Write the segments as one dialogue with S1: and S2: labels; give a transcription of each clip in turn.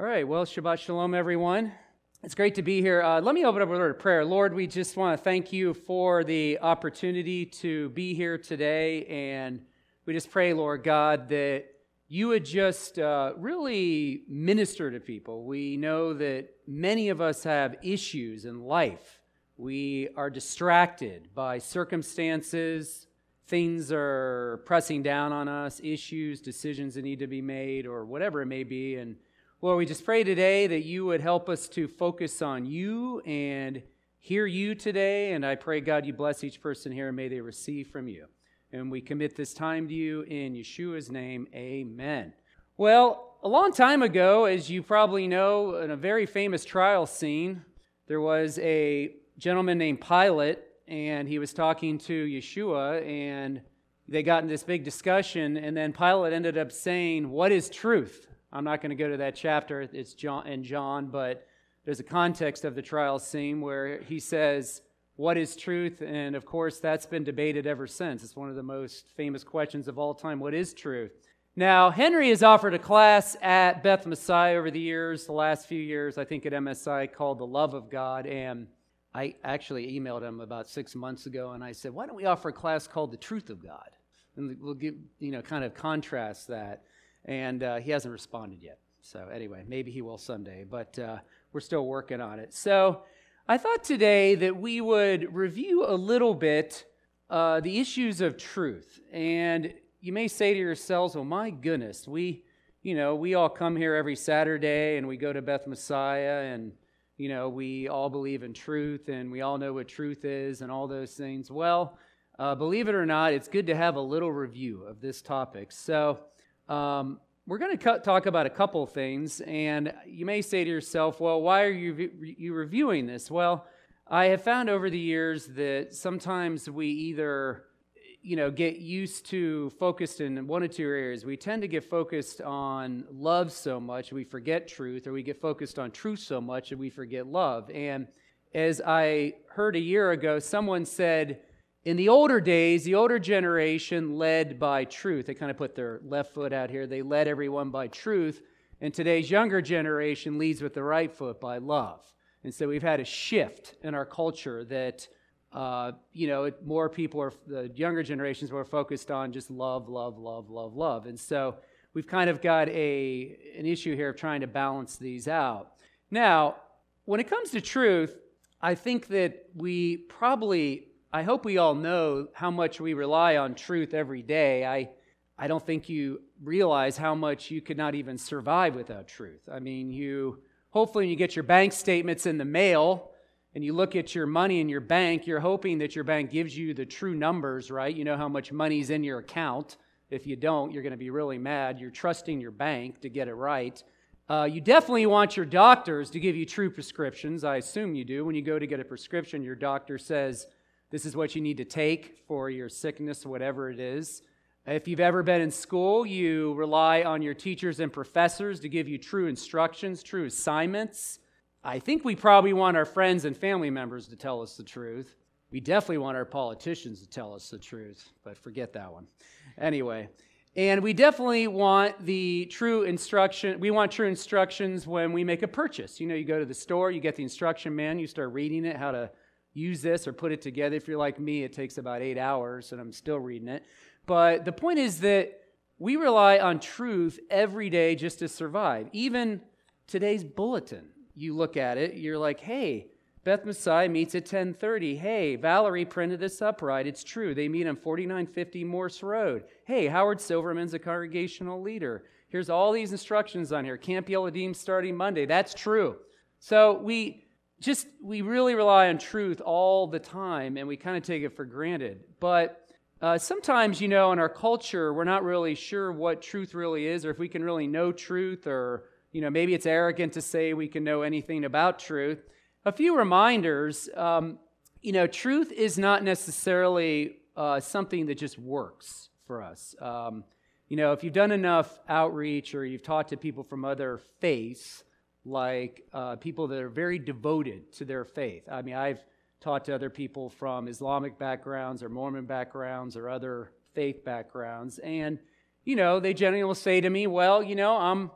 S1: All right, well, Shabbat Shalom, everyone. It's great to be here. Uh, let me open up with a word of prayer. Lord, we just want to thank you for the opportunity to be here today. And we just pray, Lord God, that you would just uh, really minister to people. We know that many of us have issues in life. We are distracted by circumstances, things are pressing down on us, issues, decisions that need to be made, or whatever it may be. And Lord, we just pray today that you would help us to focus on you and hear you today. And I pray, God, you bless each person here and may they receive from you. And we commit this time to you in Yeshua's name. Amen. Well, a long time ago, as you probably know, in a very famous trial scene, there was a gentleman named Pilate, and he was talking to Yeshua, and they got in this big discussion. And then Pilate ended up saying, What is truth? I'm not going to go to that chapter, it's John and John, but there's a context of the trial scene where he says, What is truth? And of course, that's been debated ever since. It's one of the most famous questions of all time. What is truth? Now, Henry has offered a class at Beth Messiah over the years, the last few years, I think at MSI, called The Love of God. And I actually emailed him about six months ago and I said, Why don't we offer a class called The Truth of God? And we'll give, you know, kind of contrast that and uh, he hasn't responded yet. So, anyway, maybe he will someday, but uh, we're still working on it. So, I thought today that we would review a little bit uh, the issues of truth. And you may say to yourselves, well, my goodness, we, you know, we all come here every Saturday and we go to Beth Messiah and, you know, we all believe in truth and we all know what truth is and all those things. Well, uh, believe it or not, it's good to have a little review of this topic. So, um, we're going to talk about a couple things, and you may say to yourself, well, why are you, re- you reviewing this? Well, I have found over the years that sometimes we either you know get used to focused in one or two areas we tend to get focused on love so much we forget truth or we get focused on truth so much and we forget love and as i heard a year ago someone said in the older days, the older generation led by truth. They kind of put their left foot out here. They led everyone by truth. And today's younger generation leads with the right foot by love. And so we've had a shift in our culture that, uh, you know, more people are, the younger generations were focused on just love, love, love, love, love. And so we've kind of got a, an issue here of trying to balance these out. Now, when it comes to truth, I think that we probably I hope we all know how much we rely on truth every day. I, I don't think you realize how much you could not even survive without truth. I mean, you hopefully when you get your bank statements in the mail and you look at your money in your bank, you're hoping that your bank gives you the true numbers, right? You know how much money's in your account. If you don't, you're going to be really mad. You're trusting your bank to get it right. Uh, you definitely want your doctors to give you true prescriptions. I assume you do. When you go to get a prescription, your doctor says, this is what you need to take for your sickness, whatever it is. If you've ever been in school, you rely on your teachers and professors to give you true instructions, true assignments. I think we probably want our friends and family members to tell us the truth. We definitely want our politicians to tell us the truth, but forget that one. Anyway, and we definitely want the true instruction. We want true instructions when we make a purchase. You know, you go to the store, you get the instruction man, you start reading it, how to use this or put it together. If you're like me, it takes about eight hours and I'm still reading it. But the point is that we rely on truth every day just to survive. Even today's bulletin, you look at it, you're like, hey, Beth Messiah meets at 10:30. Hey, Valerie printed this up right. It's true. They meet on 4950 Morse Road. Hey, Howard Silverman's a congregational leader. Here's all these instructions on here. Camp Yeladim starting Monday. That's true. So we just we really rely on truth all the time and we kind of take it for granted. But uh, sometimes you know in our culture we're not really sure what truth really is or if we can really know truth or you know maybe it's arrogant to say we can know anything about truth. A few reminders um, you know truth is not necessarily uh, something that just works for us. Um, you know if you've done enough outreach or you've talked to people from other faiths like uh, people that are very devoted to their faith. I mean, I've talked to other people from Islamic backgrounds or Mormon backgrounds or other faith backgrounds, and you know, they generally will say to me, "Well, you know, I'm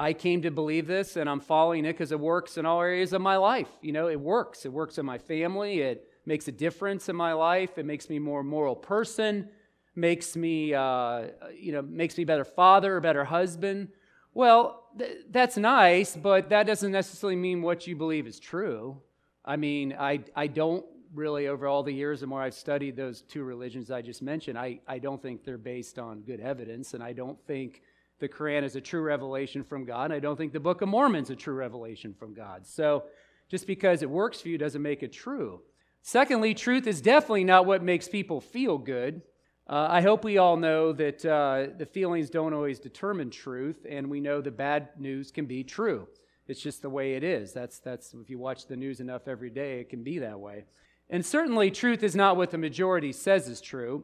S1: I came to believe this and I'm following it because it works in all areas of my life. You know, it works. It works in my family. It makes a difference in my life. It makes me a more moral person, makes me, uh, you know, makes me a better father, a better husband. Well, th- that's nice, but that doesn't necessarily mean what you believe is true. I mean, I, I don't really, over all the years the more I've studied those two religions I just mentioned, I, I don't think they're based on good evidence, and I don't think the Quran is a true revelation from God. and I don't think the Book of Mormon is a true revelation from God. So just because it works for you doesn't make it true. Secondly, truth is definitely not what makes people feel good. Uh, I hope we all know that uh, the feelings don't always determine truth, and we know the bad news can be true. It's just the way it is. That's, that's if you watch the news enough every day, it can be that way. And certainly, truth is not what the majority says is true,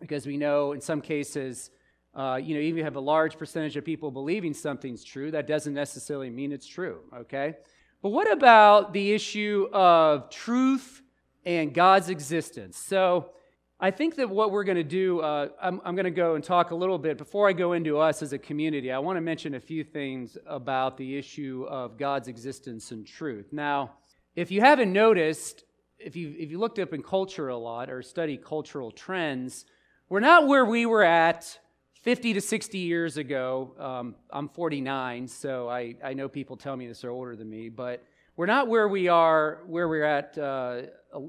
S1: because we know in some cases uh, you know, even if you have a large percentage of people believing something's true, that doesn't necessarily mean it's true, okay? But what about the issue of truth and God's existence? So I think that what we're going to do, uh, I'm, I'm going to go and talk a little bit. Before I go into us as a community, I want to mention a few things about the issue of God's existence and truth. Now, if you haven't noticed, if you, if you looked up in culture a lot or study cultural trends, we're not where we were at 50 to 60 years ago, um, I'm 49, so I, I know people tell me this are older than me, but we're not where we are, where we're at uh,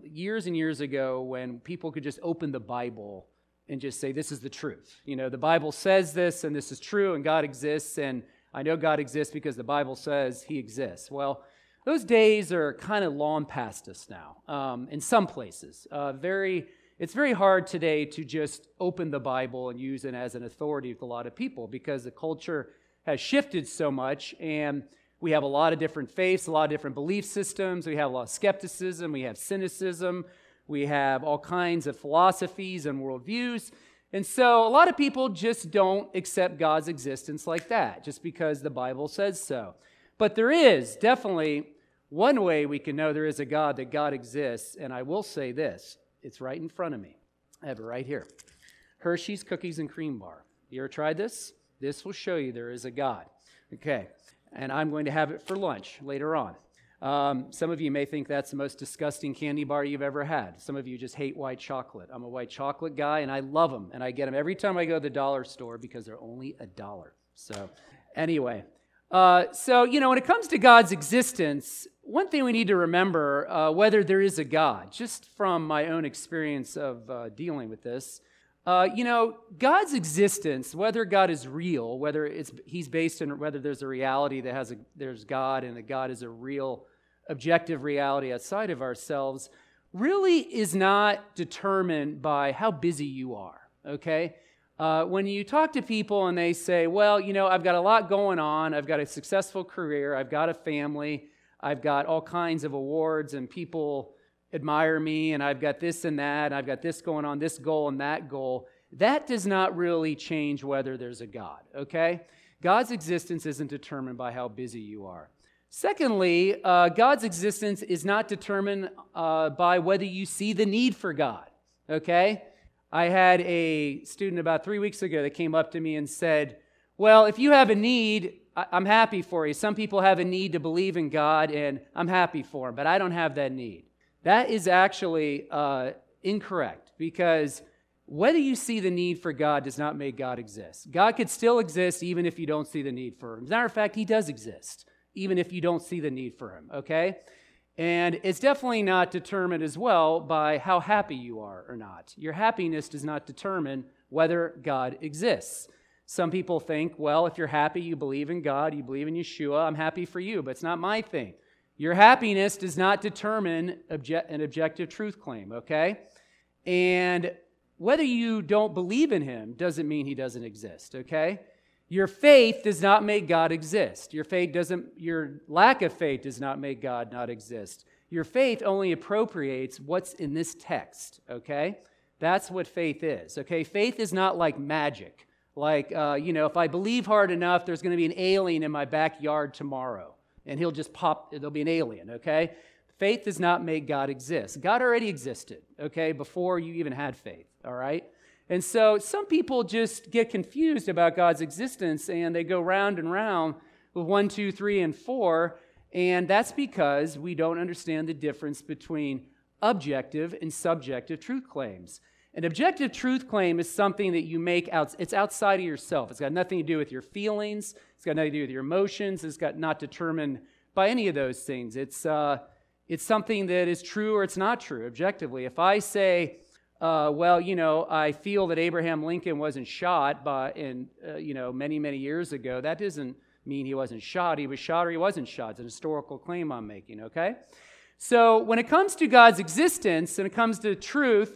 S1: years and years ago when people could just open the Bible and just say, This is the truth. You know, the Bible says this, and this is true, and God exists, and I know God exists because the Bible says He exists. Well, those days are kind of long past us now um, in some places. Uh, very it's very hard today to just open the Bible and use it as an authority with a lot of people because the culture has shifted so much and we have a lot of different faiths, a lot of different belief systems. We have a lot of skepticism, we have cynicism, we have all kinds of philosophies and worldviews. And so a lot of people just don't accept God's existence like that, just because the Bible says so. But there is definitely one way we can know there is a God, that God exists. And I will say this it's right in front of me. I have it right here. Hershey's Cookies and Cream Bar. You ever tried this? This will show you there is a God. Okay. And I'm going to have it for lunch later on. Um, some of you may think that's the most disgusting candy bar you've ever had. Some of you just hate white chocolate. I'm a white chocolate guy, and I love them. And I get them every time I go to the dollar store because they're only a dollar. So, anyway, uh, so, you know, when it comes to God's existence, one thing we need to remember uh, whether there is a God, just from my own experience of uh, dealing with this, uh, you know, God's existence, whether God is real, whether it's, he's based in whether there's a reality that has a, there's God and that God is a real objective reality outside of ourselves, really is not determined by how busy you are, okay? Uh, when you talk to people and they say, well, you know, I've got a lot going on, I've got a successful career, I've got a family, I've got all kinds of awards, and people admire me, and I've got this and that, and I've got this going on, this goal and that goal, that does not really change whether there's a God, okay? God's existence isn't determined by how busy you are. Secondly, uh, God's existence is not determined uh, by whether you see the need for God, okay? I had a student about three weeks ago that came up to me and said, Well, if you have a need, I'm happy for you. Some people have a need to believe in God, and I'm happy for them, but I don't have that need. That is actually uh, incorrect because whether you see the need for God does not make God exist. God could still exist even if you don't see the need for Him. As a matter of fact, He does exist, even if you don't see the need for Him, okay? And it's definitely not determined as well by how happy you are or not. Your happiness does not determine whether God exists. Some people think, well, if you're happy, you believe in God, you believe in Yeshua, I'm happy for you, but it's not my thing. Your happiness does not determine obje- an objective truth claim, okay? And whether you don't believe in him doesn't mean he doesn't exist, okay? Your faith does not make God exist. Your faith doesn't your lack of faith does not make God not exist. Your faith only appropriates what's in this text, okay? That's what faith is, okay? Faith is not like magic. Like, uh, you know, if I believe hard enough, there's going to be an alien in my backyard tomorrow, and he'll just pop, there'll be an alien, okay? Faith does not make God exist. God already existed, okay, before you even had faith, all right? And so some people just get confused about God's existence and they go round and round with one, two, three, and 4. And that's because we don't understand the difference between objective and subjective truth claims. An objective truth claim is something that you make out, it's outside of yourself. It's got nothing to do with your feelings, it's got nothing to do with your emotions, it's got not determined by any of those things. It's, uh, it's something that is true or it's not true objectively. If I say, uh, well, you know, I feel that Abraham Lincoln wasn't shot by, in, uh, you know, many, many years ago, that doesn't mean he wasn't shot. He was shot or he wasn't shot. It's an historical claim I'm making, okay? So when it comes to God's existence and it comes to truth,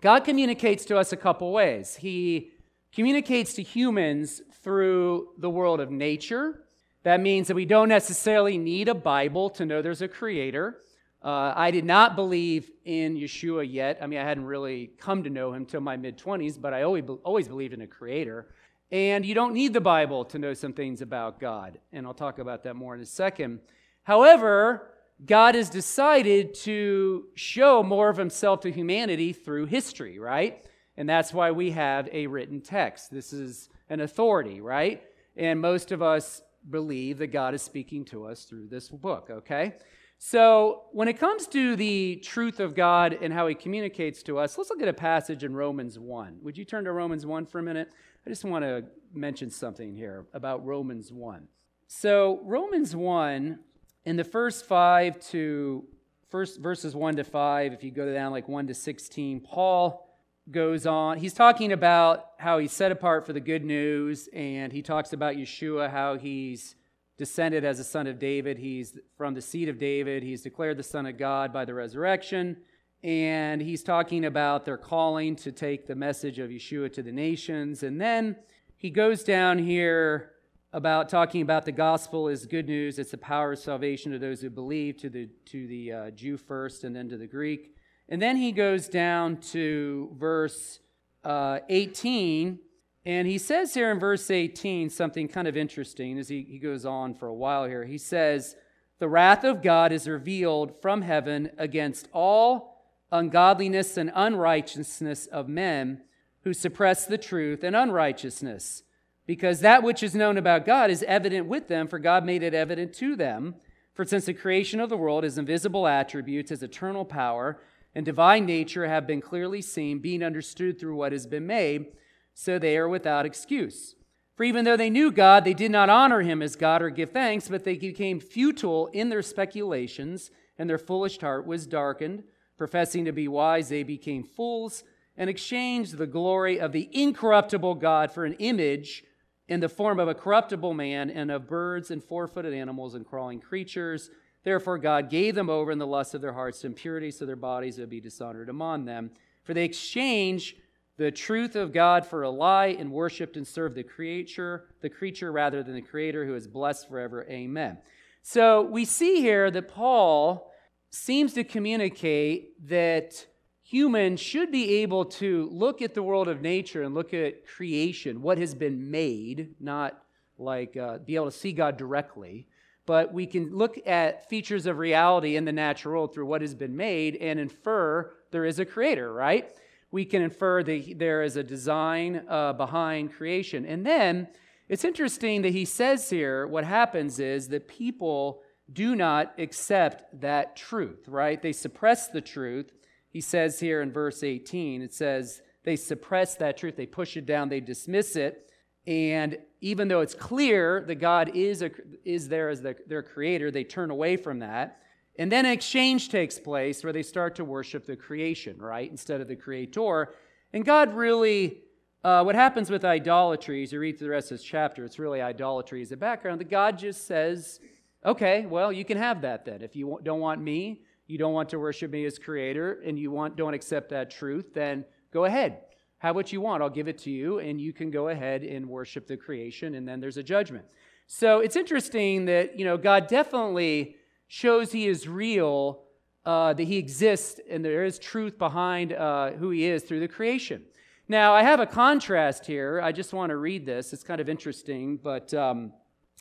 S1: God communicates to us a couple ways. He communicates to humans through the world of nature. That means that we don't necessarily need a Bible to know there's a creator. Uh, I did not believe in Yeshua yet. I mean, I hadn't really come to know him till my mid 20s, but I always, always believed in a creator. And you don't need the Bible to know some things about God. And I'll talk about that more in a second. However, God has decided to show more of himself to humanity through history, right? And that's why we have a written text. This is an authority, right? And most of us believe that God is speaking to us through this book, okay? So, when it comes to the truth of God and how he communicates to us, let's look at a passage in Romans 1. Would you turn to Romans 1 for a minute? I just want to mention something here about Romans 1. So, Romans 1 in the first five to first verses 1 to 5 if you go down like 1 to 16 paul goes on he's talking about how he's set apart for the good news and he talks about yeshua how he's descended as a son of david. He's from the seed of david. He's declared the son of god by the resurrection. And he's talking about their calling to take the message of yeshua to the nations. And then he goes down here about talking about the gospel is good news. It's the power of salvation to those who believe, to the, to the uh, Jew first and then to the Greek. And then he goes down to verse uh, 18, and he says here in verse 18 something kind of interesting as he, he goes on for a while here. He says, The wrath of God is revealed from heaven against all ungodliness and unrighteousness of men who suppress the truth and unrighteousness because that which is known about God is evident with them, for God made it evident to them. For since the creation of the world, his invisible attributes, his eternal power, and divine nature have been clearly seen, being understood through what has been made, so they are without excuse. For even though they knew God, they did not honor him as God or give thanks, but they became futile in their speculations, and their foolish heart was darkened. Professing to be wise, they became fools and exchanged the glory of the incorruptible God for an image in the form of a corruptible man and of birds and four footed animals and crawling creatures. Therefore, God gave them over in the lust of their hearts to impurity, so their bodies would be dishonored among them. For they exchanged the truth of God for a lie and worshiped and served the creature, the creature rather than the creator who is blessed forever. Amen. So we see here that Paul seems to communicate that humans should be able to look at the world of nature and look at creation, what has been made, not like uh, be able to see God directly, but we can look at features of reality in the natural world through what has been made and infer there is a creator, right? We can infer that there is a design uh, behind creation. And then it's interesting that he says here what happens is that people do not accept that truth, right? They suppress the truth he says here in verse 18, it says, they suppress that truth, they push it down, they dismiss it. And even though it's clear that God is, a, is there as the, their creator, they turn away from that. And then an exchange takes place where they start to worship the creation, right, instead of the creator. And God really, uh, what happens with idolatry, as you read through the rest of this chapter, it's really idolatry as a background, that God just says, okay, well, you can have that then. If you don't want me, you don't want to worship me as creator and you want, don't accept that truth, then go ahead. Have what you want. I'll give it to you, and you can go ahead and worship the creation, and then there's a judgment. So it's interesting that, you know, God definitely shows he is real, uh, that he exists, and there is truth behind uh, who he is through the creation. Now, I have a contrast here. I just want to read this. It's kind of interesting, but um,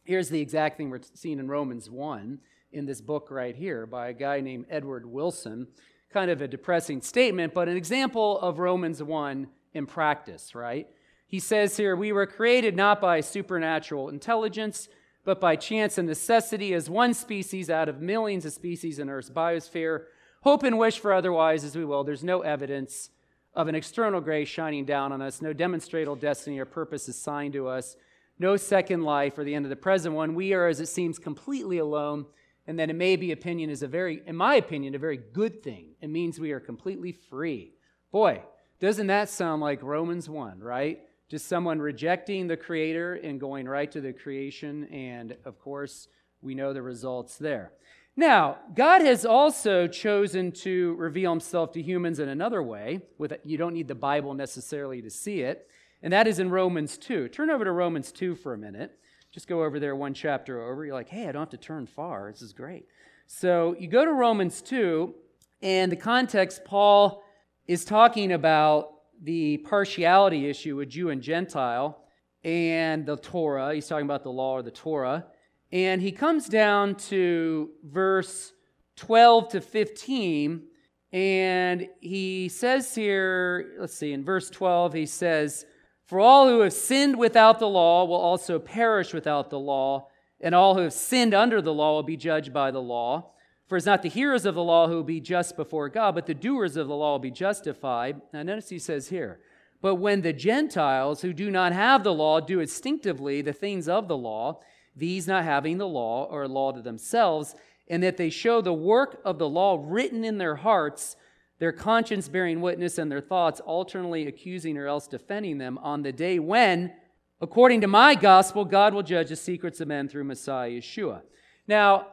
S1: here's the exact thing we're seeing in Romans 1 in this book right here by a guy named Edward Wilson. Kind of a depressing statement, but an example of Romans 1 in practice, right? He says here, We were created not by supernatural intelligence, but by chance and necessity as one species out of millions of species in Earth's biosphere. Hope and wish for otherwise as we will. There's no evidence of an external grace shining down on us, no demonstrable destiny or purpose assigned to us, no second life or the end of the present one. We are, as it seems, completely alone, and that it may be opinion is a very, in my opinion, a very good thing. It means we are completely free. Boy, doesn't that sound like Romans 1, right? Just someone rejecting the Creator and going right to the creation. And of course, we know the results there. Now, God has also chosen to reveal himself to humans in another way. With you don't need the Bible necessarily to see it, and that is in Romans 2. Turn over to Romans 2 for a minute. Just go over there one chapter over. You're like, "Hey, I don't have to turn far. This is great." So, you go to Romans 2, and the context Paul is talking about the partiality issue with Jew and Gentile and the Torah. He's talking about the law or the Torah. And he comes down to verse 12 to 15, and he says here, let's see, in verse 12, he says, For all who have sinned without the law will also perish without the law, and all who have sinned under the law will be judged by the law. For it's not the hearers of the law who will be just before God, but the doers of the law will be justified. Now, notice he says here, But when the Gentiles who do not have the law do instinctively the things of the law, these not having the law or law to themselves, and that they show the work of the law written in their hearts, their conscience bearing witness, and their thoughts alternately accusing or else defending them on the day when, according to my gospel, God will judge the secrets of men through Messiah Yeshua. Now,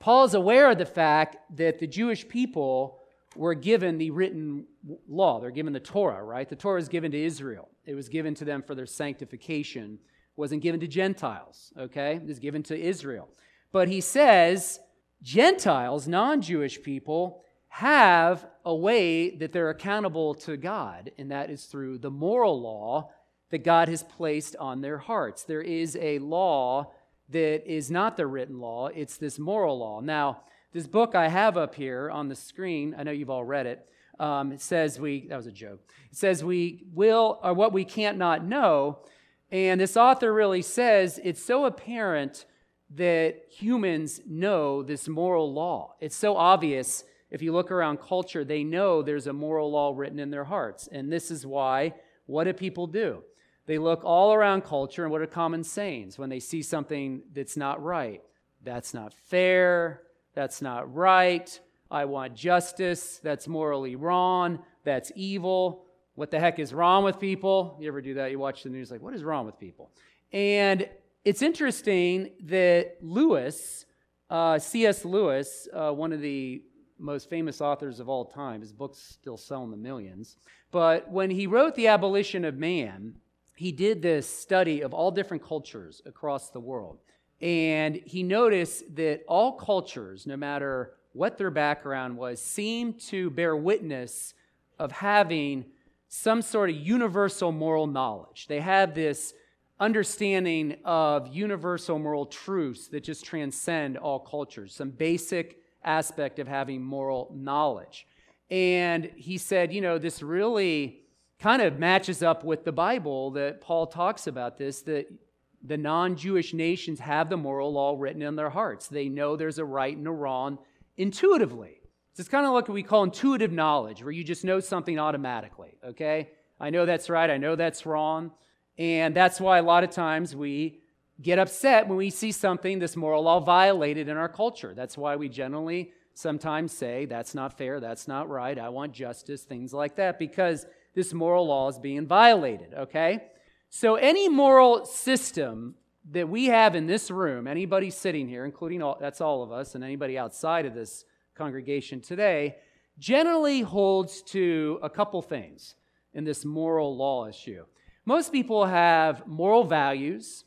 S1: Paul is aware of the fact that the Jewish people were given the written law. They're given the Torah, right? The Torah is given to Israel. It was given to them for their sanctification. It wasn't given to Gentiles, okay? It was given to Israel. But he says Gentiles, non-Jewish people, have a way that they're accountable to God, and that is through the moral law that God has placed on their hearts. There is a law that is not the written law, it's this moral law. Now, this book I have up here on the screen, I know you've all read it. Um, it says we, that was a joke. It says we will, or what we can't not know. And this author really says it's so apparent that humans know this moral law. It's so obvious. If you look around culture, they know there's a moral law written in their hearts. And this is why, what do people do? They look all around culture and what are common sayings when they see something that's not right? That's not fair. That's not right. I want justice. That's morally wrong. That's evil. What the heck is wrong with people? You ever do that? You watch the news, like, what is wrong with people? And it's interesting that Lewis, uh, C.S. Lewis, uh, one of the most famous authors of all time, his books still sell in the millions, but when he wrote The Abolition of Man, he did this study of all different cultures across the world. And he noticed that all cultures, no matter what their background was, seemed to bear witness of having some sort of universal moral knowledge. They have this understanding of universal moral truths that just transcend all cultures, some basic aspect of having moral knowledge. And he said, you know, this really kind of matches up with the Bible that Paul talks about this that the non Jewish nations have the moral law written in their hearts. They know there's a right and a wrong intuitively. It's kind of like what we call intuitive knowledge, where you just know something automatically, okay? I know that's right, I know that's wrong. And that's why a lot of times we get upset when we see something, this moral law violated in our culture. That's why we generally sometimes say, that's not fair, that's not right, I want justice, things like that, because this moral law is being violated, okay? So, any moral system that we have in this room, anybody sitting here, including all, that's all of us, and anybody outside of this congregation today, generally holds to a couple things in this moral law issue. Most people have moral values.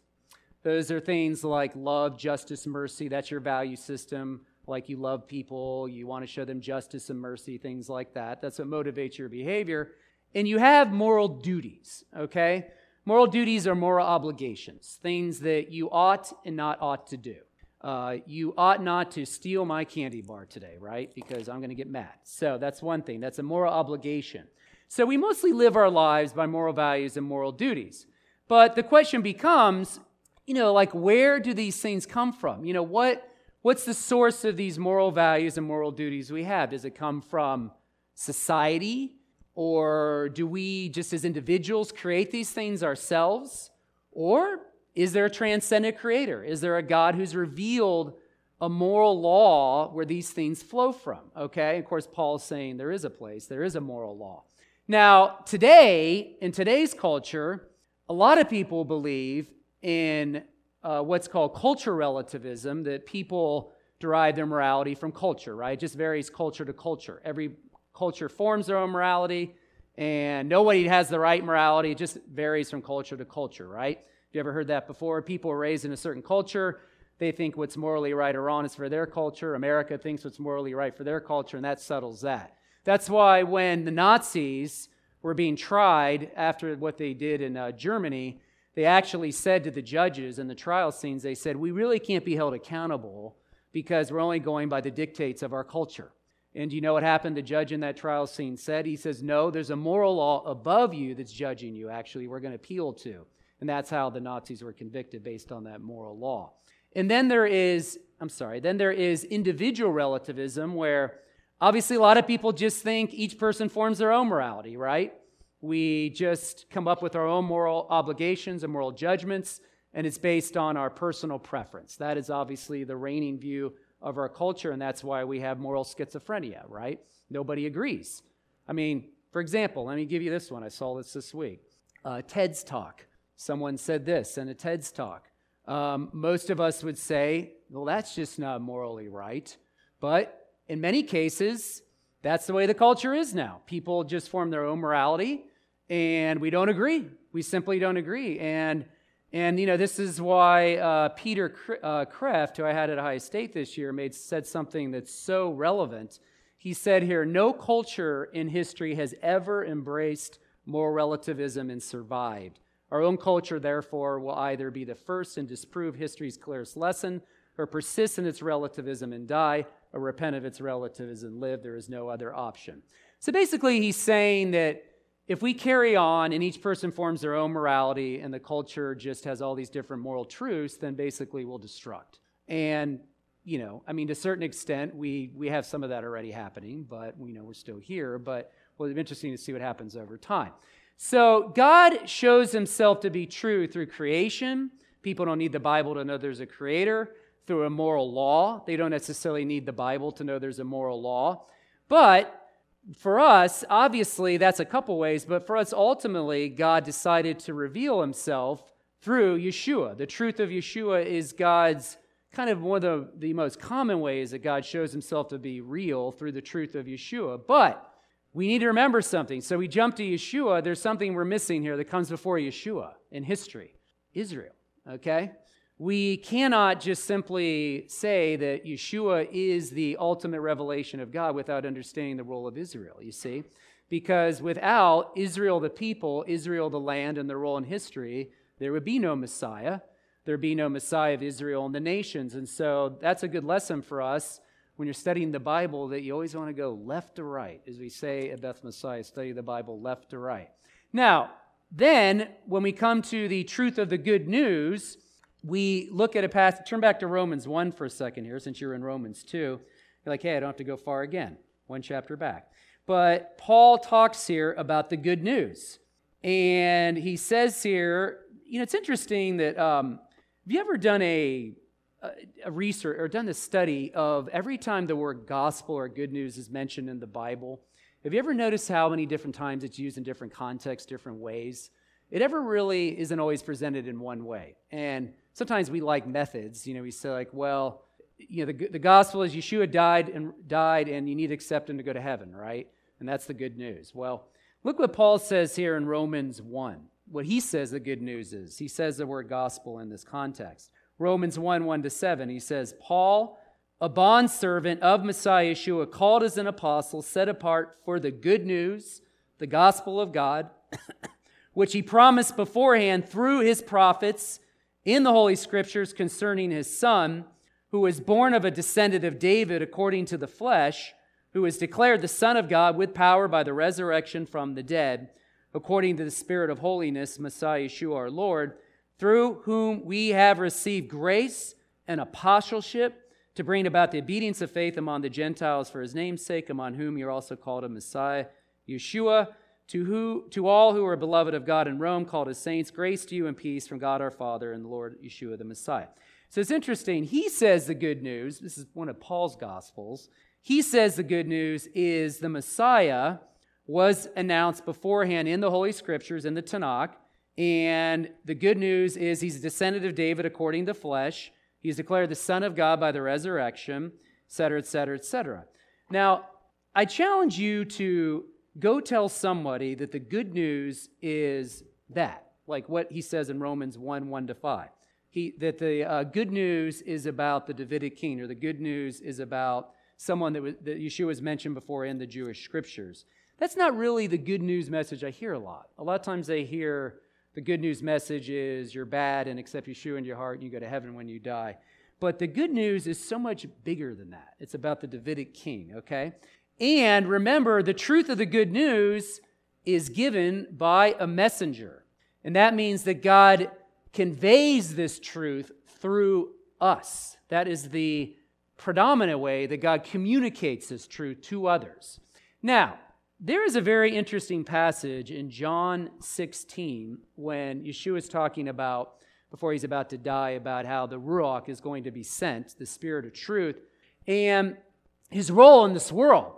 S1: Those are things like love, justice, mercy. That's your value system. Like you love people, you want to show them justice and mercy, things like that. That's what motivates your behavior and you have moral duties, okay? Moral duties are moral obligations, things that you ought and not ought to do. Uh, you ought not to steal my candy bar today, right? Because I'm going to get mad. So that's one thing. That's a moral obligation. So we mostly live our lives by moral values and moral duties. But the question becomes you know, like where do these things come from? You know, what what's the source of these moral values and moral duties we have? Does it come from society? Or do we just as individuals create these things ourselves? Or is there a transcendent creator? Is there a God who's revealed a moral law where these things flow from? Okay, of course, Paul's saying there is a place, there is a moral law. Now, today, in today's culture, a lot of people believe in uh, what's called culture relativism, that people derive their morality from culture, right? It just varies culture to culture. Every culture forms their own morality, and nobody has the right morality. It just varies from culture to culture, right? You ever heard that before? People are raised in a certain culture. They think what's morally right or wrong is for their culture. America thinks what's morally right for their culture, and that settles that. That's why when the Nazis were being tried after what they did in uh, Germany, they actually said to the judges in the trial scenes, they said, We really can't be held accountable because we're only going by the dictates of our culture. And do you know what happened? The judge in that trial scene said, He says, No, there's a moral law above you that's judging you, actually, we're going to appeal to. And that's how the Nazis were convicted based on that moral law. And then there is, I'm sorry, then there is individual relativism where obviously a lot of people just think each person forms their own morality, right? We just come up with our own moral obligations and moral judgments, and it's based on our personal preference. That is obviously the reigning view of our culture, and that's why we have moral schizophrenia, right? Nobody agrees. I mean, for example, let me give you this one. I saw this this week. Uh, TED's talk. Someone said this in a TED's talk. Um, most of us would say, well, that's just not morally right. But in many cases, that's the way the culture is now. People just form their own morality and we don't agree. We simply don't agree. And and you know this is why uh, Peter uh, Kreeft, who I had at Ohio State this year, made said something that's so relevant. He said here, no culture in history has ever embraced moral relativism and survived. Our own culture, therefore, will either be the first and disprove history's clearest lesson, or persist in its relativism and die, or repent of its relativism and live. There is no other option. So basically, he's saying that if we carry on and each person forms their own morality and the culture just has all these different moral truths, then basically we'll destruct. And, you know, I mean, to a certain extent, we, we have some of that already happening, but we know we're still here. But well, be interesting to see what happens over time. So God shows himself to be true through creation. People don't need the Bible to know there's a creator. Through a moral law, they don't necessarily need the Bible to know there's a moral law. But for us, obviously, that's a couple ways, but for us, ultimately, God decided to reveal himself through Yeshua. The truth of Yeshua is God's kind of one of the, the most common ways that God shows himself to be real through the truth of Yeshua. But we need to remember something. So we jump to Yeshua. There's something we're missing here that comes before Yeshua in history Israel. Okay? We cannot just simply say that Yeshua is the ultimate revelation of God without understanding the role of Israel, you see? Because without Israel, the people, Israel, the land, and their role in history, there would be no Messiah. There'd be no Messiah of Israel and the nations. And so that's a good lesson for us when you're studying the Bible that you always want to go left to right. As we say at Beth Messiah, study the Bible left to right. Now, then, when we come to the truth of the good news, we look at a passage, turn back to Romans 1 for a second here, since you're in Romans 2. You're like, hey, I don't have to go far again, one chapter back. But Paul talks here about the good news. And he says here, you know, it's interesting that um, have you ever done a, a research or done a study of every time the word gospel or good news is mentioned in the Bible? Have you ever noticed how many different times it's used in different contexts, different ways? It ever really isn't always presented in one way. And sometimes we like methods. You know, we say like, well, you know, the, the gospel is Yeshua died and died, and you need to accept him to go to heaven, right? And that's the good news. Well, look what Paul says here in Romans 1. What he says the good news is. He says the word gospel in this context. Romans 1 1 to 7, he says, Paul, a bondservant of Messiah Yeshua, called as an apostle, set apart for the good news, the gospel of God, which he promised beforehand through his prophets in the Holy Scriptures concerning his son, who was born of a descendant of David according to the flesh, who was declared the Son of God with power by the resurrection from the dead, according to the Spirit of holiness, Messiah Yeshua our Lord, through whom we have received grace and apostleship to bring about the obedience of faith among the Gentiles for his name's sake, among whom you're also called a Messiah, Yeshua, to, who, to all who are beloved of God in Rome, called as saints, grace to you and peace from God our Father and the Lord Yeshua the Messiah. So it's interesting. He says the good news, this is one of Paul's Gospels. He says the good news is the Messiah was announced beforehand in the Holy Scriptures, in the Tanakh. And the good news is he's a descendant of David according to flesh. He's declared the Son of God by the resurrection, et cetera, et cetera, et cetera. Now, I challenge you to go tell somebody that the good news is that, like what he says in Romans 1 1 to 5. He, that the uh, good news is about the Davidic king, or the good news is about someone that, was, that Yeshua has mentioned before in the Jewish scriptures. That's not really the good news message I hear a lot. A lot of times they hear the good news message is you're bad and accept Yeshua in your heart and you go to heaven when you die. But the good news is so much bigger than that. It's about the Davidic king, okay? And remember, the truth of the good news is given by a messenger. And that means that God conveys this truth through us. That is the predominant way that God communicates this truth to others. Now, there is a very interesting passage in John 16 when Yeshua is talking about, before he's about to die, about how the Ruach is going to be sent, the Spirit of truth, and his role in this world.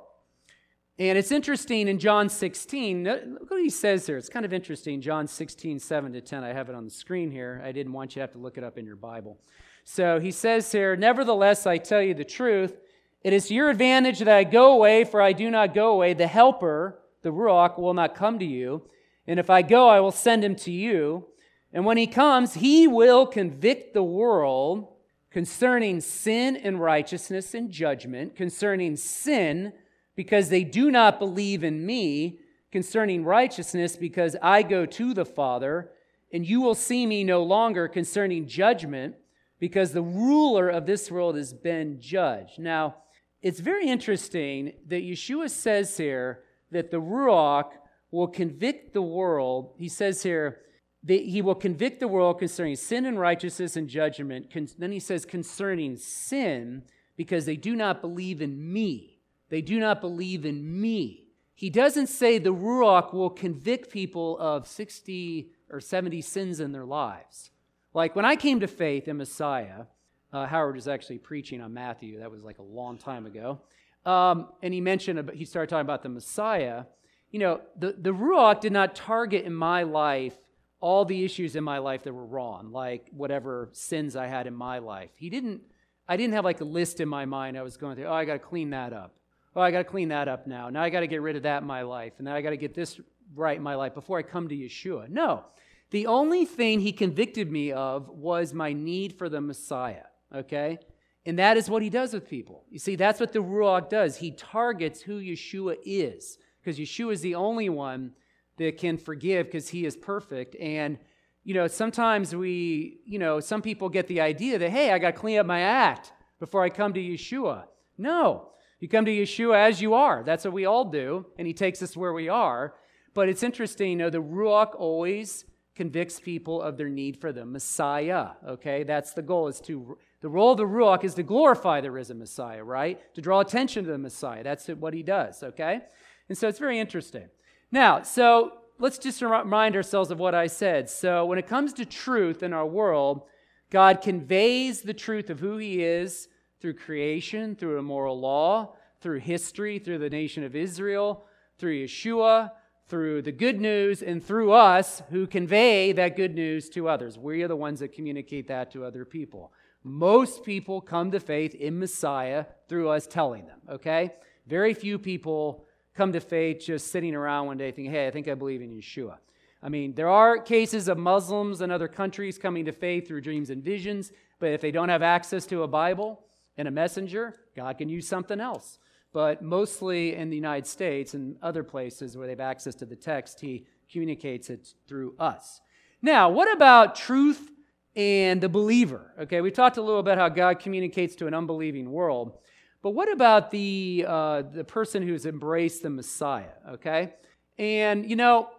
S1: And it's interesting in John 16, look what he says here. It's kind of interesting. John 16, 7 to 10. I have it on the screen here. I didn't want you to have to look it up in your Bible. So he says here, Nevertheless, I tell you the truth. It is to your advantage that I go away, for I do not go away. The Helper, the Ruach, will not come to you. And if I go, I will send him to you. And when he comes, he will convict the world concerning sin and righteousness and judgment, concerning sin, because they do not believe in me, concerning righteousness, because I go to the Father, and you will see me no longer, concerning judgment, because the ruler of this world has been judged. Now, it's very interesting that Yeshua says here that the Ruach will convict the world. He says here that he will convict the world concerning sin and righteousness and judgment. Then he says concerning sin because they do not believe in me. They do not believe in me. He doesn't say the Ruach will convict people of 60 or 70 sins in their lives. Like when I came to faith in Messiah, uh, Howard was actually preaching on Matthew. That was like a long time ago. Um, and he mentioned, he started talking about the Messiah. You know, the, the Ruach did not target in my life all the issues in my life that were wrong, like whatever sins I had in my life. He didn't, I didn't have like a list in my mind I was going through, oh, I got to clean that up. Oh, I got to clean that up now. Now I got to get rid of that in my life. And now I got to get this right in my life before I come to Yeshua. No. The only thing he convicted me of was my need for the Messiah okay? And that is what he does with people. You see, that's what the Ruach does. He targets who Yeshua is, because Yeshua is the only one that can forgive because he is perfect. And, you know, sometimes we, you know, some people get the idea that, hey, I got to clean up my act before I come to Yeshua. No, you come to Yeshua as you are. That's what we all do, and he takes us where we are. But it's interesting, you know, the Ruach always convicts people of their need for the Messiah, okay? That's the goal, is to the role of the Ruach is to glorify the risen Messiah, right? To draw attention to the Messiah. That's what he does, okay? And so it's very interesting. Now, so let's just remind ourselves of what I said. So when it comes to truth in our world, God conveys the truth of who he is through creation, through a moral law, through history, through the nation of Israel, through Yeshua, through the good news, and through us who convey that good news to others. We are the ones that communicate that to other people. Most people come to faith in Messiah through us telling them, okay? Very few people come to faith just sitting around one day thinking, hey, I think I believe in Yeshua. I mean, there are cases of Muslims in other countries coming to faith through dreams and visions, but if they don't have access to a Bible and a messenger, God can use something else. But mostly in the United States and other places where they have access to the text, He communicates it through us. Now, what about truth and the believer. Okay, we talked a little about how God communicates to an unbelieving world. But what about the, uh, the person who's embraced the Messiah? Okay, and you know,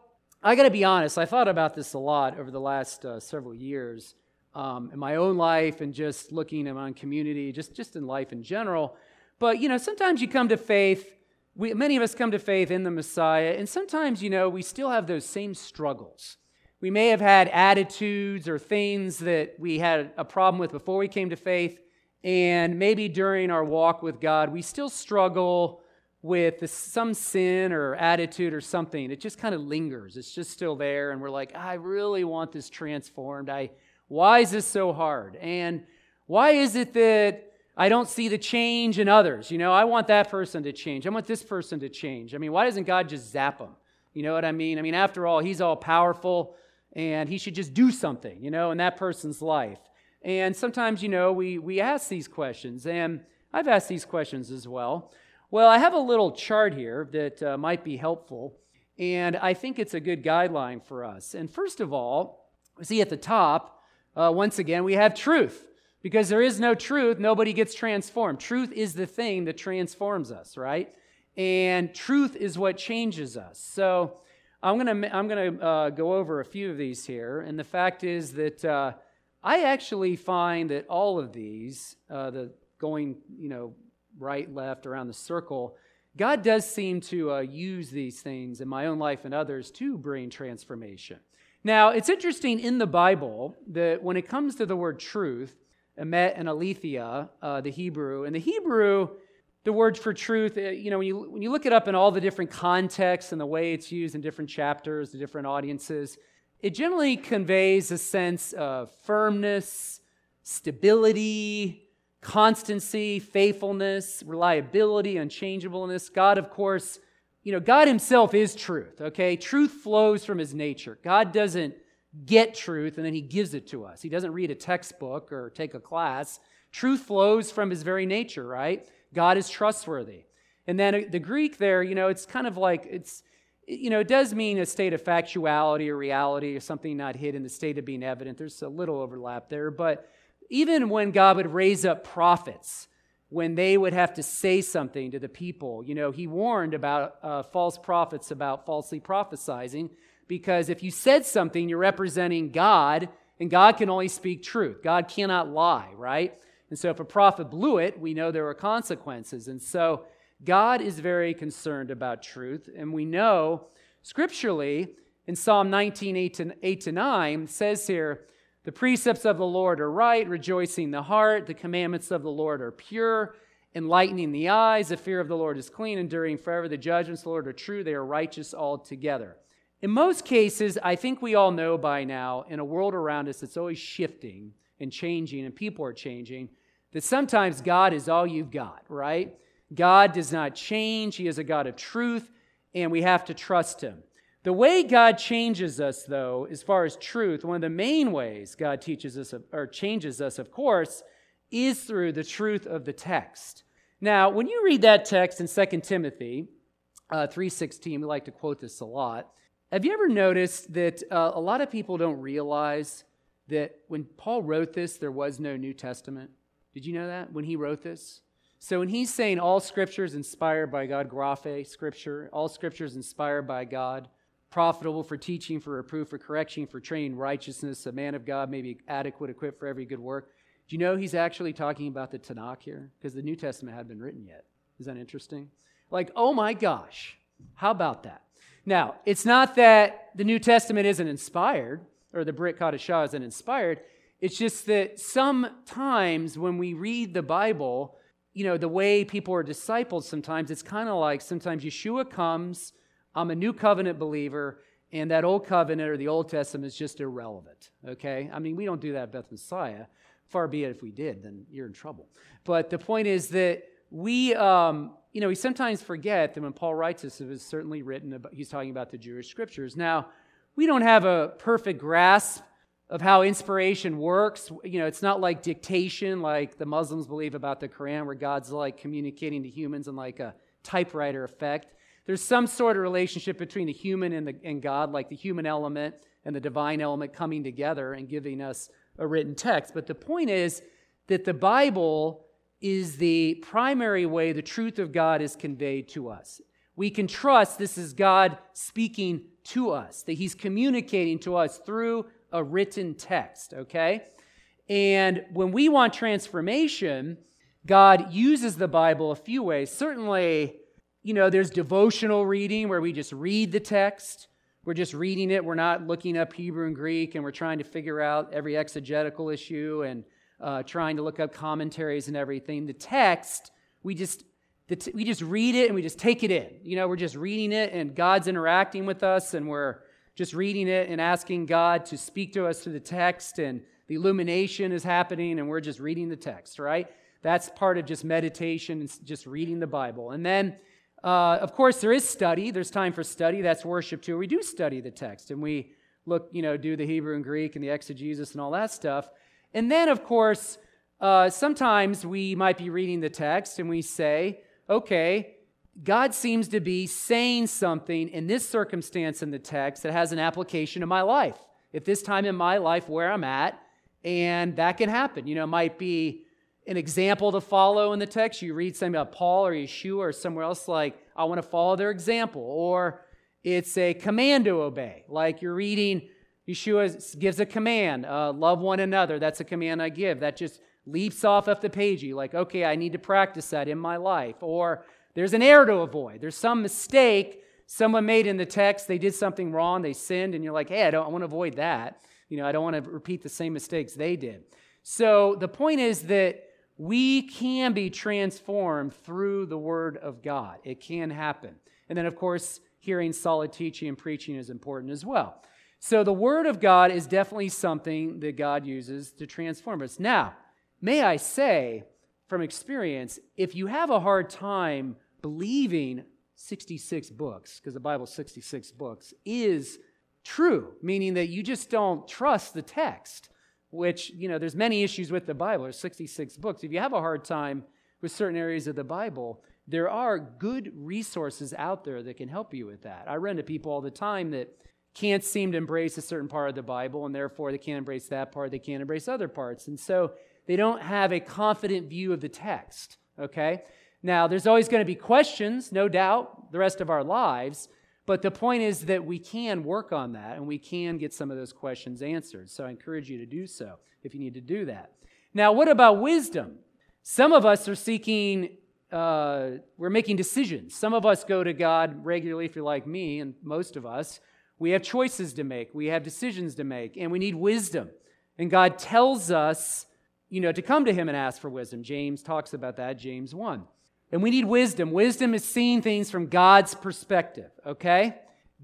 S1: I got to be honest, I thought about this a lot over the last uh, several years um, in my own life and just looking at my own community, just, just in life in general. But, you know, sometimes you come to faith, we, many of us come to faith in the Messiah, and sometimes, you know, we still have those same struggles. We may have had attitudes or things that we had a problem with before we came to faith, and maybe during our walk with God, we still struggle with some sin or attitude or something. It just kind of lingers. It's just still there, and we're like, I really want this transformed. I, why is this so hard? And why is it that I don't see the change in others? You know, I want that person to change. I want this person to change. I mean, why doesn't God just zap them? You know what I mean? I mean, after all, He's all powerful and He should just do something, you know, in that person's life. And sometimes, you know, we, we ask these questions, and I've asked these questions as well. Well, I have a little chart here that uh, might be helpful, and I think it's a good guideline for us. And first of all, see at the top, uh, once again, we have truth. Because there is no truth, nobody gets transformed. Truth is the thing that transforms us, right? And truth is what changes us. So I'm going to I'm gonna, uh, go over a few of these here. And the fact is that uh, I actually find that all of these, uh, the going, you know, right, left, around the circle, God does seem to uh, use these things in my own life and others to bring transformation. Now, it's interesting in the Bible that when it comes to the word truth, emet and aletheia, uh, the Hebrew, and the Hebrew, the word for truth, uh, you know, when you, when you look it up in all the different contexts and the way it's used in different chapters, the different audiences, it generally conveys a sense of firmness, stability, constancy, faithfulness, reliability, unchangeableness. God, of course, you know, God Himself is truth, okay? Truth flows from His nature. God doesn't get truth and then He gives it to us. He doesn't read a textbook or take a class. Truth flows from His very nature, right? God is trustworthy. And then the Greek there, you know, it's kind of like, it's, you know, it does mean a state of factuality or reality or something not hidden, the state of being evident. There's a little overlap there. But even when God would raise up prophets, when they would have to say something to the people, you know, he warned about uh, false prophets about falsely prophesizing because if you said something, you're representing God, and God can only speak truth. God cannot lie, right? And so if a prophet blew it, we know there are consequences. And so God is very concerned about truth. And we know scripturally in Psalm 19, 8 to, 8 to 9, says here, the precepts of the Lord are right, rejoicing the heart. The commandments of the Lord are pure, enlightening the eyes. The fear of the Lord is clean, enduring forever. The judgments of the Lord are true, they are righteous altogether. In most cases, I think we all know by now, in a world around us that's always shifting and changing, and people are changing, that sometimes God is all you've got, right? God does not change. He is a God of truth, and we have to trust Him. The way God changes us, though, as far as truth, one of the main ways God teaches us or changes us, of course, is through the truth of the text. Now, when you read that text in 2 Timothy uh, 3.16, we like to quote this a lot. Have you ever noticed that uh, a lot of people don't realize that when Paul wrote this, there was no New Testament? Did you know that when he wrote this? So when he's saying all scripture is inspired by God, graphe, scripture, all scripture is inspired by God, profitable for teaching, for reproof, for correction, for training righteousness, a man of God may be adequate, equipped for every good work. Do you know he's actually talking about the Tanakh here? Because the New Testament hadn't been written yet. Is that interesting? Like, oh my gosh, how about that? Now, it's not that the New Testament isn't inspired or the Brit Chadashah isn't inspired. It's just that sometimes when we read the Bible, you know, the way people are discipled sometimes, it's kind of like sometimes Yeshua comes, I'm a new covenant believer, and that old covenant or the Old Testament is just irrelevant, okay? I mean, we don't do that Beth Messiah. Far be it if we did, then you're in trouble. But the point is that we, um, you know, we sometimes forget that when Paul writes this, it was certainly written about, he's talking about the Jewish scriptures. Now, we don't have a perfect grasp of how inspiration works. You know, it's not like dictation, like the Muslims believe about the Quran, where God's like communicating to humans in like a typewriter effect. There's some sort of relationship between the human and, the, and God, like the human element and the divine element coming together and giving us a written text. But the point is that the Bible is the primary way the truth of God is conveyed to us. we can trust this is God speaking to us, that He's communicating to us through a written text, okay? And when we want transformation, God uses the Bible a few ways. Certainly, you know, there's devotional reading where we just read the text. We're just reading it. We're not looking up Hebrew and Greek and we're trying to figure out every exegetical issue and uh, trying to look up commentaries and everything. The text, we just T- we just read it and we just take it in. You know, we're just reading it and God's interacting with us and we're just reading it and asking God to speak to us through the text and the illumination is happening and we're just reading the text, right? That's part of just meditation and just reading the Bible. And then, uh, of course, there is study. There's time for study. That's worship too. We do study the text and we look, you know, do the Hebrew and Greek and the exegesis and all that stuff. And then, of course, uh, sometimes we might be reading the text and we say, okay, God seems to be saying something in this circumstance in the text that has an application to my life. If this time in my life where I'm at, and that can happen. You know, it might be an example to follow in the text. You read something about Paul or Yeshua or somewhere else, like, I want to follow their example. Or it's a command to obey. Like you're reading, Yeshua gives a command uh, love one another. That's a command I give. That just leaps off of the page. You like, okay, I need to practice that in my life. Or there's an error to avoid. There's some mistake someone made in the text. They did something wrong. They sinned, and you're like, hey, I don't I want to avoid that. You know, I don't want to repeat the same mistakes they did. So the point is that we can be transformed through the Word of God. It can happen. And then, of course, hearing solid teaching and preaching is important as well. So the Word of God is definitely something that God uses to transform us. Now, May I say from experience, if you have a hard time believing 66 books, because the Bible's 66 books, is true, meaning that you just don't trust the text, which, you know, there's many issues with the Bible. There's 66 books. If you have a hard time with certain areas of the Bible, there are good resources out there that can help you with that. I run to people all the time that can't seem to embrace a certain part of the Bible, and therefore they can't embrace that part, they can't embrace other parts. And so they don't have a confident view of the text, okay? Now, there's always going to be questions, no doubt, the rest of our lives, but the point is that we can work on that and we can get some of those questions answered. So I encourage you to do so if you need to do that. Now, what about wisdom? Some of us are seeking, uh, we're making decisions. Some of us go to God regularly, if you're like me, and most of us. We have choices to make, we have decisions to make, and we need wisdom. And God tells us you know, to come to him and ask for wisdom. James talks about that, James 1. And we need wisdom. Wisdom is seeing things from God's perspective, okay?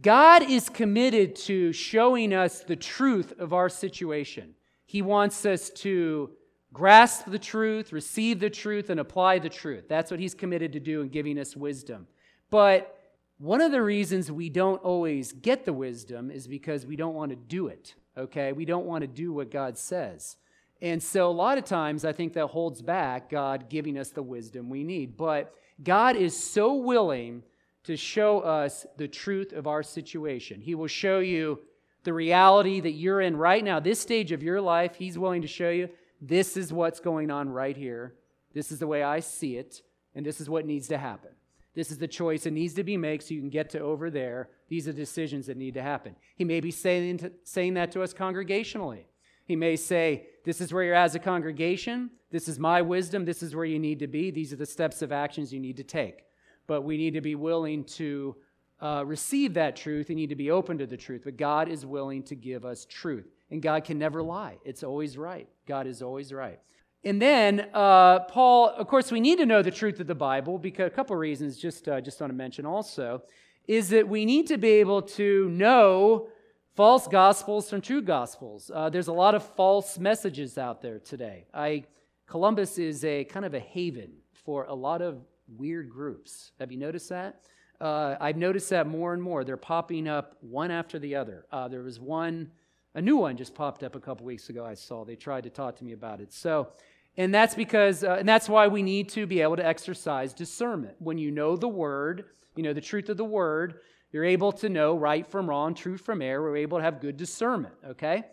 S1: God is committed to showing us the truth of our situation. He wants us to grasp the truth, receive the truth, and apply the truth. That's what He's committed to do in giving us wisdom. But one of the reasons we don't always get the wisdom is because we don't want to do it, okay? We don't want to do what God says. And so, a lot of times, I think that holds back God giving us the wisdom we need. But God is so willing to show us the truth of our situation. He will show you the reality that you're in right now, this stage of your life. He's willing to show you this is what's going on right here. This is the way I see it, and this is what needs to happen. This is the choice that needs to be made so you can get to over there. These are decisions that need to happen. He may be saying, saying that to us congregationally. He may say, This is where you're as a congregation. This is my wisdom. This is where you need to be. These are the steps of actions you need to take. But we need to be willing to uh, receive that truth. We need to be open to the truth. But God is willing to give us truth. And God can never lie, it's always right. God is always right. And then uh, Paul, of course, we need to know the truth of the Bible because a couple of reasons. Just uh, just want to mention also is that we need to be able to know false gospels from true gospels. Uh, there's a lot of false messages out there today. I, Columbus is a kind of a haven for a lot of weird groups. Have you noticed that? Uh, I've noticed that more and more. They're popping up one after the other. Uh, there was one, a new one just popped up a couple weeks ago. I saw. They tried to talk to me about it. So, and that's because, uh, and that's why we need to be able to exercise discernment. When you know the word, you know the truth of the word, you're able to know right from wrong, truth from error. We're able to have good discernment, okay?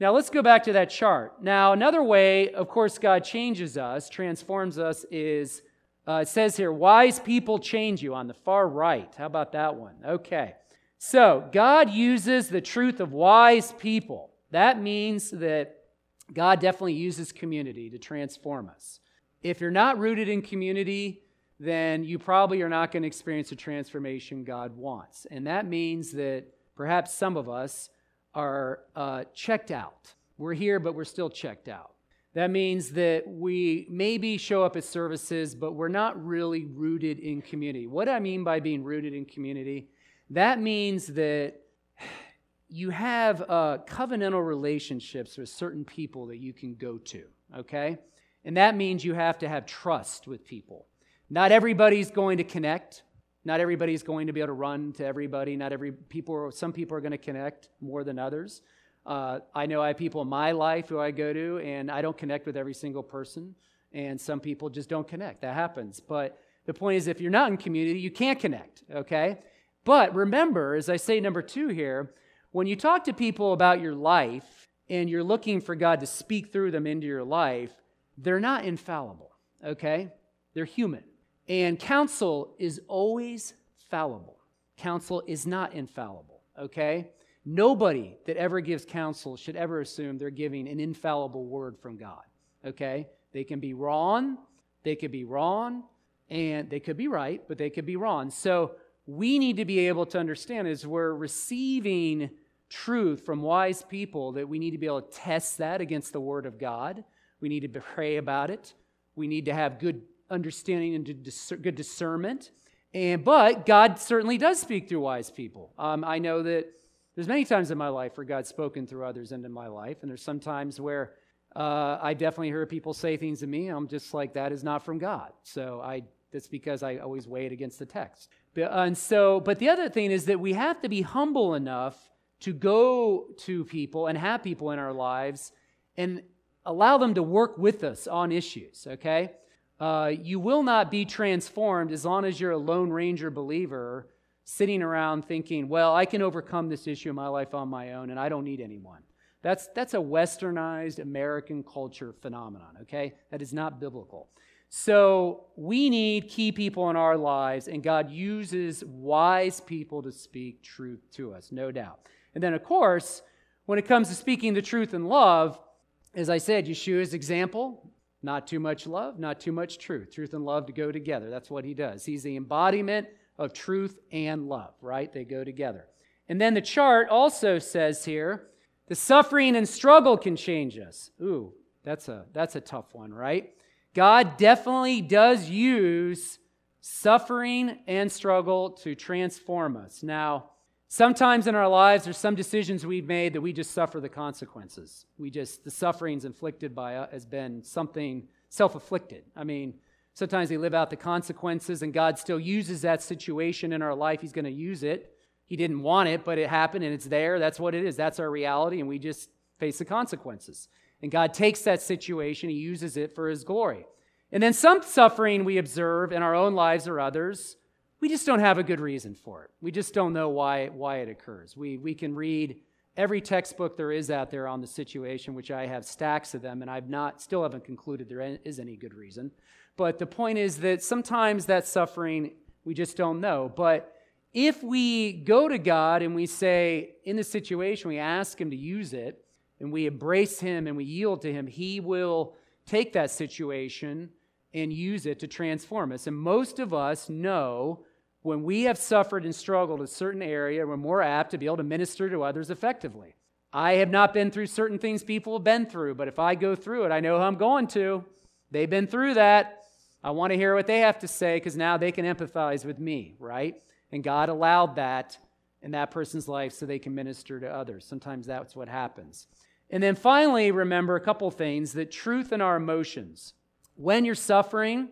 S1: Now let's go back to that chart. Now, another way, of course, God changes us, transforms us, is Uh, it says here, wise people change you on the far right. How about that one? Okay. So, God uses the truth of wise people. That means that God definitely uses community to transform us. If you're not rooted in community, then you probably are not going to experience the transformation God wants. And that means that perhaps some of us are uh, checked out. We're here, but we're still checked out. That means that we maybe show up at services, but we're not really rooted in community. What I mean by being rooted in community? That means that you have uh, covenantal relationships with certain people that you can go to, okay? And that means you have to have trust with people. Not everybody's going to connect. Not everybody's going to be able to run to everybody. Not every people, some people are going to connect more than others. Uh, I know I have people in my life who I go to, and I don't connect with every single person, and some people just don't connect. That happens. But the point is, if you're not in community, you can't connect, okay? But remember, as I say, number two here, when you talk to people about your life and you're looking for God to speak through them into your life, they're not infallible, okay? They're human. And counsel is always fallible. Counsel is not infallible, okay? Nobody that ever gives counsel should ever assume they're giving an infallible word from God. Okay? They can be wrong, they could be wrong, and they could be right, but they could be wrong. So we need to be able to understand as we're receiving truth from wise people that we need to be able to test that against the word of God. We need to pray about it. We need to have good understanding and good discernment. And but God certainly does speak through wise people. Um, I know that there's many times in my life where God's spoken through others into my life, and there's some times where uh, I definitely hear people say things to me. I'm just like, that is not from God. So I that's because I always weigh it against the text. But, and so, but the other thing is that we have to be humble enough to go to people and have people in our lives and allow them to work with us on issues, okay? Uh, you will not be transformed as long as you're a Lone Ranger believer sitting around thinking, well, I can overcome this issue in my life on my own and I don't need anyone. That's, that's a westernized American culture phenomenon, okay? That is not biblical. So we need key people in our lives, and God uses wise people to speak truth to us, no doubt. And then, of course, when it comes to speaking the truth in love, as I said, Yeshua's example, not too much love, not too much truth. Truth and love to go together. That's what he does. He's the embodiment of truth and love, right? They go together. And then the chart also says here the suffering and struggle can change us. Ooh, that's a, that's a tough one, right? God definitely does use suffering and struggle to transform us. Now, sometimes in our lives, there's some decisions we've made that we just suffer the consequences. We just, the sufferings inflicted by us has been something self afflicted. I mean, Sometimes we live out the consequences, and God still uses that situation in our life. He's going to use it. He didn't want it, but it happened and it's there. That's what it is. That's our reality, and we just face the consequences. And God takes that situation, He uses it for His glory. And then some suffering we observe in our own lives or others, we just don't have a good reason for it. We just don't know why, why it occurs. We, we can read every textbook there is out there on the situation, which I have stacks of them, and I've not, still haven't concluded there is any good reason. But the point is that sometimes that suffering we just don't know. But if we go to God and we say, in the situation, we ask Him to use it, and we embrace Him and we yield to Him, He will take that situation and use it to transform us. And most of us know when we have suffered and struggled a certain area, we're more apt to be able to minister to others effectively. I have not been through certain things people have been through, but if I go through it, I know who I'm going to. They've been through that. I want to hear what they have to say because now they can empathize with me, right? And God allowed that in that person's life so they can minister to others. Sometimes that's what happens. And then finally, remember a couple things that truth in our emotions. When you're suffering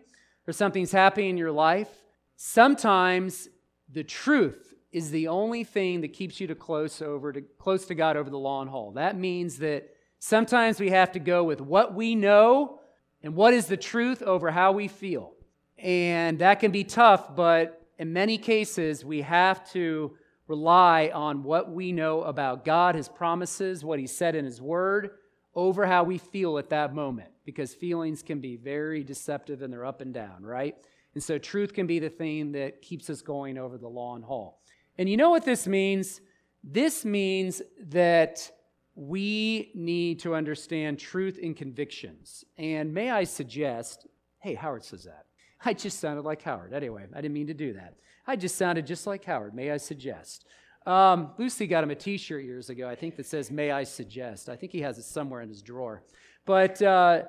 S1: or something's happening in your life, sometimes the truth is the only thing that keeps you to close over to close to God over the long haul. That means that sometimes we have to go with what we know and what is the truth over how we feel. And that can be tough, but in many cases, we have to rely on what we know about God, His promises, what He said in His Word, over how we feel at that moment, because feelings can be very deceptive and they're up and down, right? And so truth can be the thing that keeps us going over the long haul. And you know what this means? This means that we need to understand truth and convictions. And may I suggest, hey, Howard says that. I just sounded like Howard. Anyway, I didn't mean to do that. I just sounded just like Howard. May I suggest? Um, Lucy got him a t shirt years ago, I think, that says, May I suggest. I think he has it somewhere in his drawer. But uh,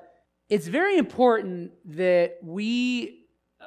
S1: it's very important that we uh,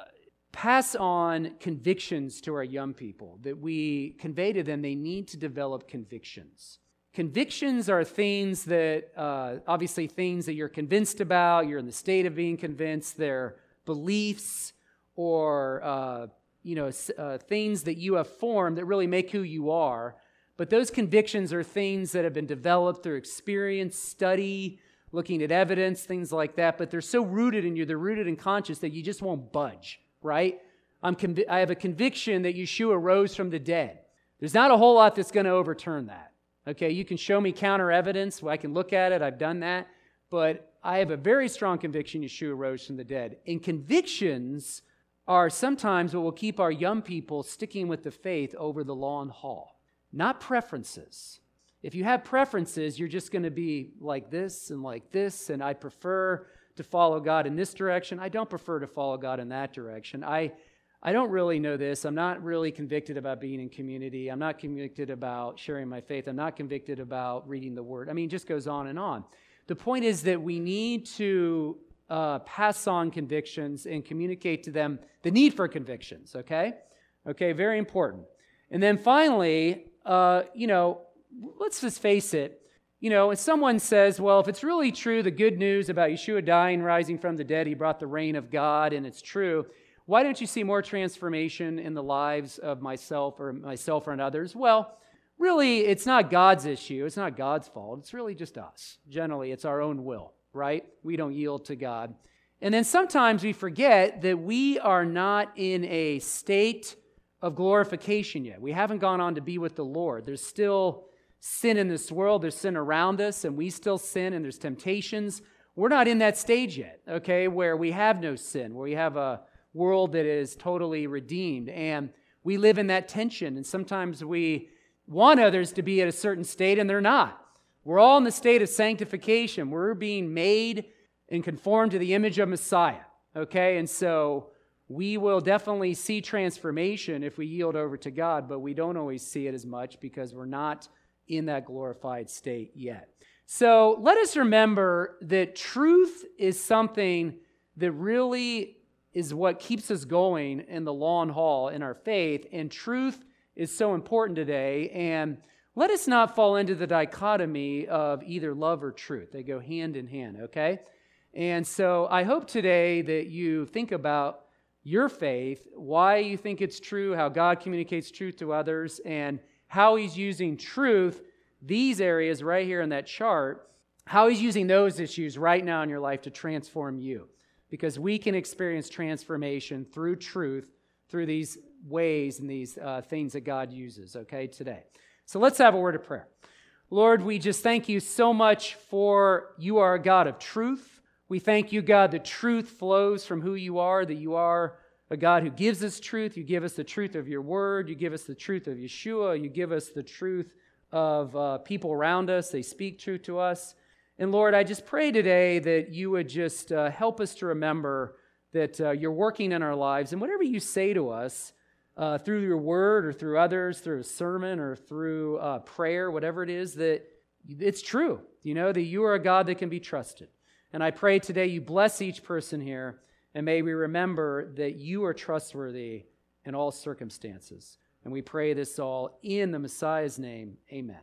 S1: pass on convictions to our young people, that we convey to them they need to develop convictions. Convictions are things that, uh, obviously, things that you're convinced about, you're in the state of being convinced, they're beliefs or uh, you know, uh, things that you have formed that really make who you are. But those convictions are things that have been developed through experience, study, looking at evidence, things like that. But they're so rooted in you, they're rooted in conscious that you just won't budge, right? I'm I have a conviction that Yeshua rose from the dead. There's not a whole lot that's going to overturn that. Okay, you can show me counter evidence. I can look at it. I've done that. But I have a very strong conviction Yeshua rose from the dead. And convictions are sometimes what will keep our young people sticking with the faith over the long haul, not preferences. If you have preferences, you're just going to be like this and like this, and I prefer to follow God in this direction. I don't prefer to follow God in that direction. I, I don't really know this. I'm not really convicted about being in community. I'm not convicted about sharing my faith. I'm not convicted about reading the word. I mean, it just goes on and on. The point is that we need to uh, pass on convictions and communicate to them the need for convictions, okay? Okay, very important. And then finally, uh, you know, let's just face it. You know, if someone says, well, if it's really true, the good news about Yeshua dying, rising from the dead, he brought the reign of God, and it's true, why don't you see more transformation in the lives of myself or myself and others? Well, really, it's not God's issue. It's not God's fault. It's really just us. Generally, it's our own will right? We don't yield to God. And then sometimes we forget that we are not in a state of glorification yet. We haven't gone on to be with the Lord. There's still sin in this world, there's sin around us, and we still sin, and there's temptations. We're not in that stage yet, okay, where we have no sin, where we have a world that is totally redeemed. And we live in that tension, and sometimes we want others to be at a certain state, and they're not. We're all in the state of sanctification. We're being made and conformed to the image of Messiah. Okay? And so we will definitely see transformation if we yield over to God, but we don't always see it as much because we're not in that glorified state yet. So let us remember that truth is something that really is what keeps us going in the long haul in our faith, and truth is so important today. And let us not fall into the dichotomy of either love or truth. They go hand in hand, okay? And so I hope today that you think about your faith, why you think it's true, how God communicates truth to others, and how He's using truth, these areas right here in that chart, how He's using those issues right now in your life to transform you. Because we can experience transformation through truth, through these ways and these uh, things that God uses, okay, today. So let's have a word of prayer. Lord, we just thank you so much for you are a God of truth. We thank you, God, that truth flows from who you are, that you are a God who gives us truth. You give us the truth of your word. You give us the truth of Yeshua. You give us the truth of uh, people around us. They speak truth to us. And Lord, I just pray today that you would just uh, help us to remember that uh, you're working in our lives. And whatever you say to us, uh, through your word or through others, through a sermon or through uh, prayer, whatever it is, that it's true. You know, that you are a God that can be trusted. And I pray today you bless each person here, and may we remember that you are trustworthy in all circumstances. And we pray this all in the Messiah's name. Amen.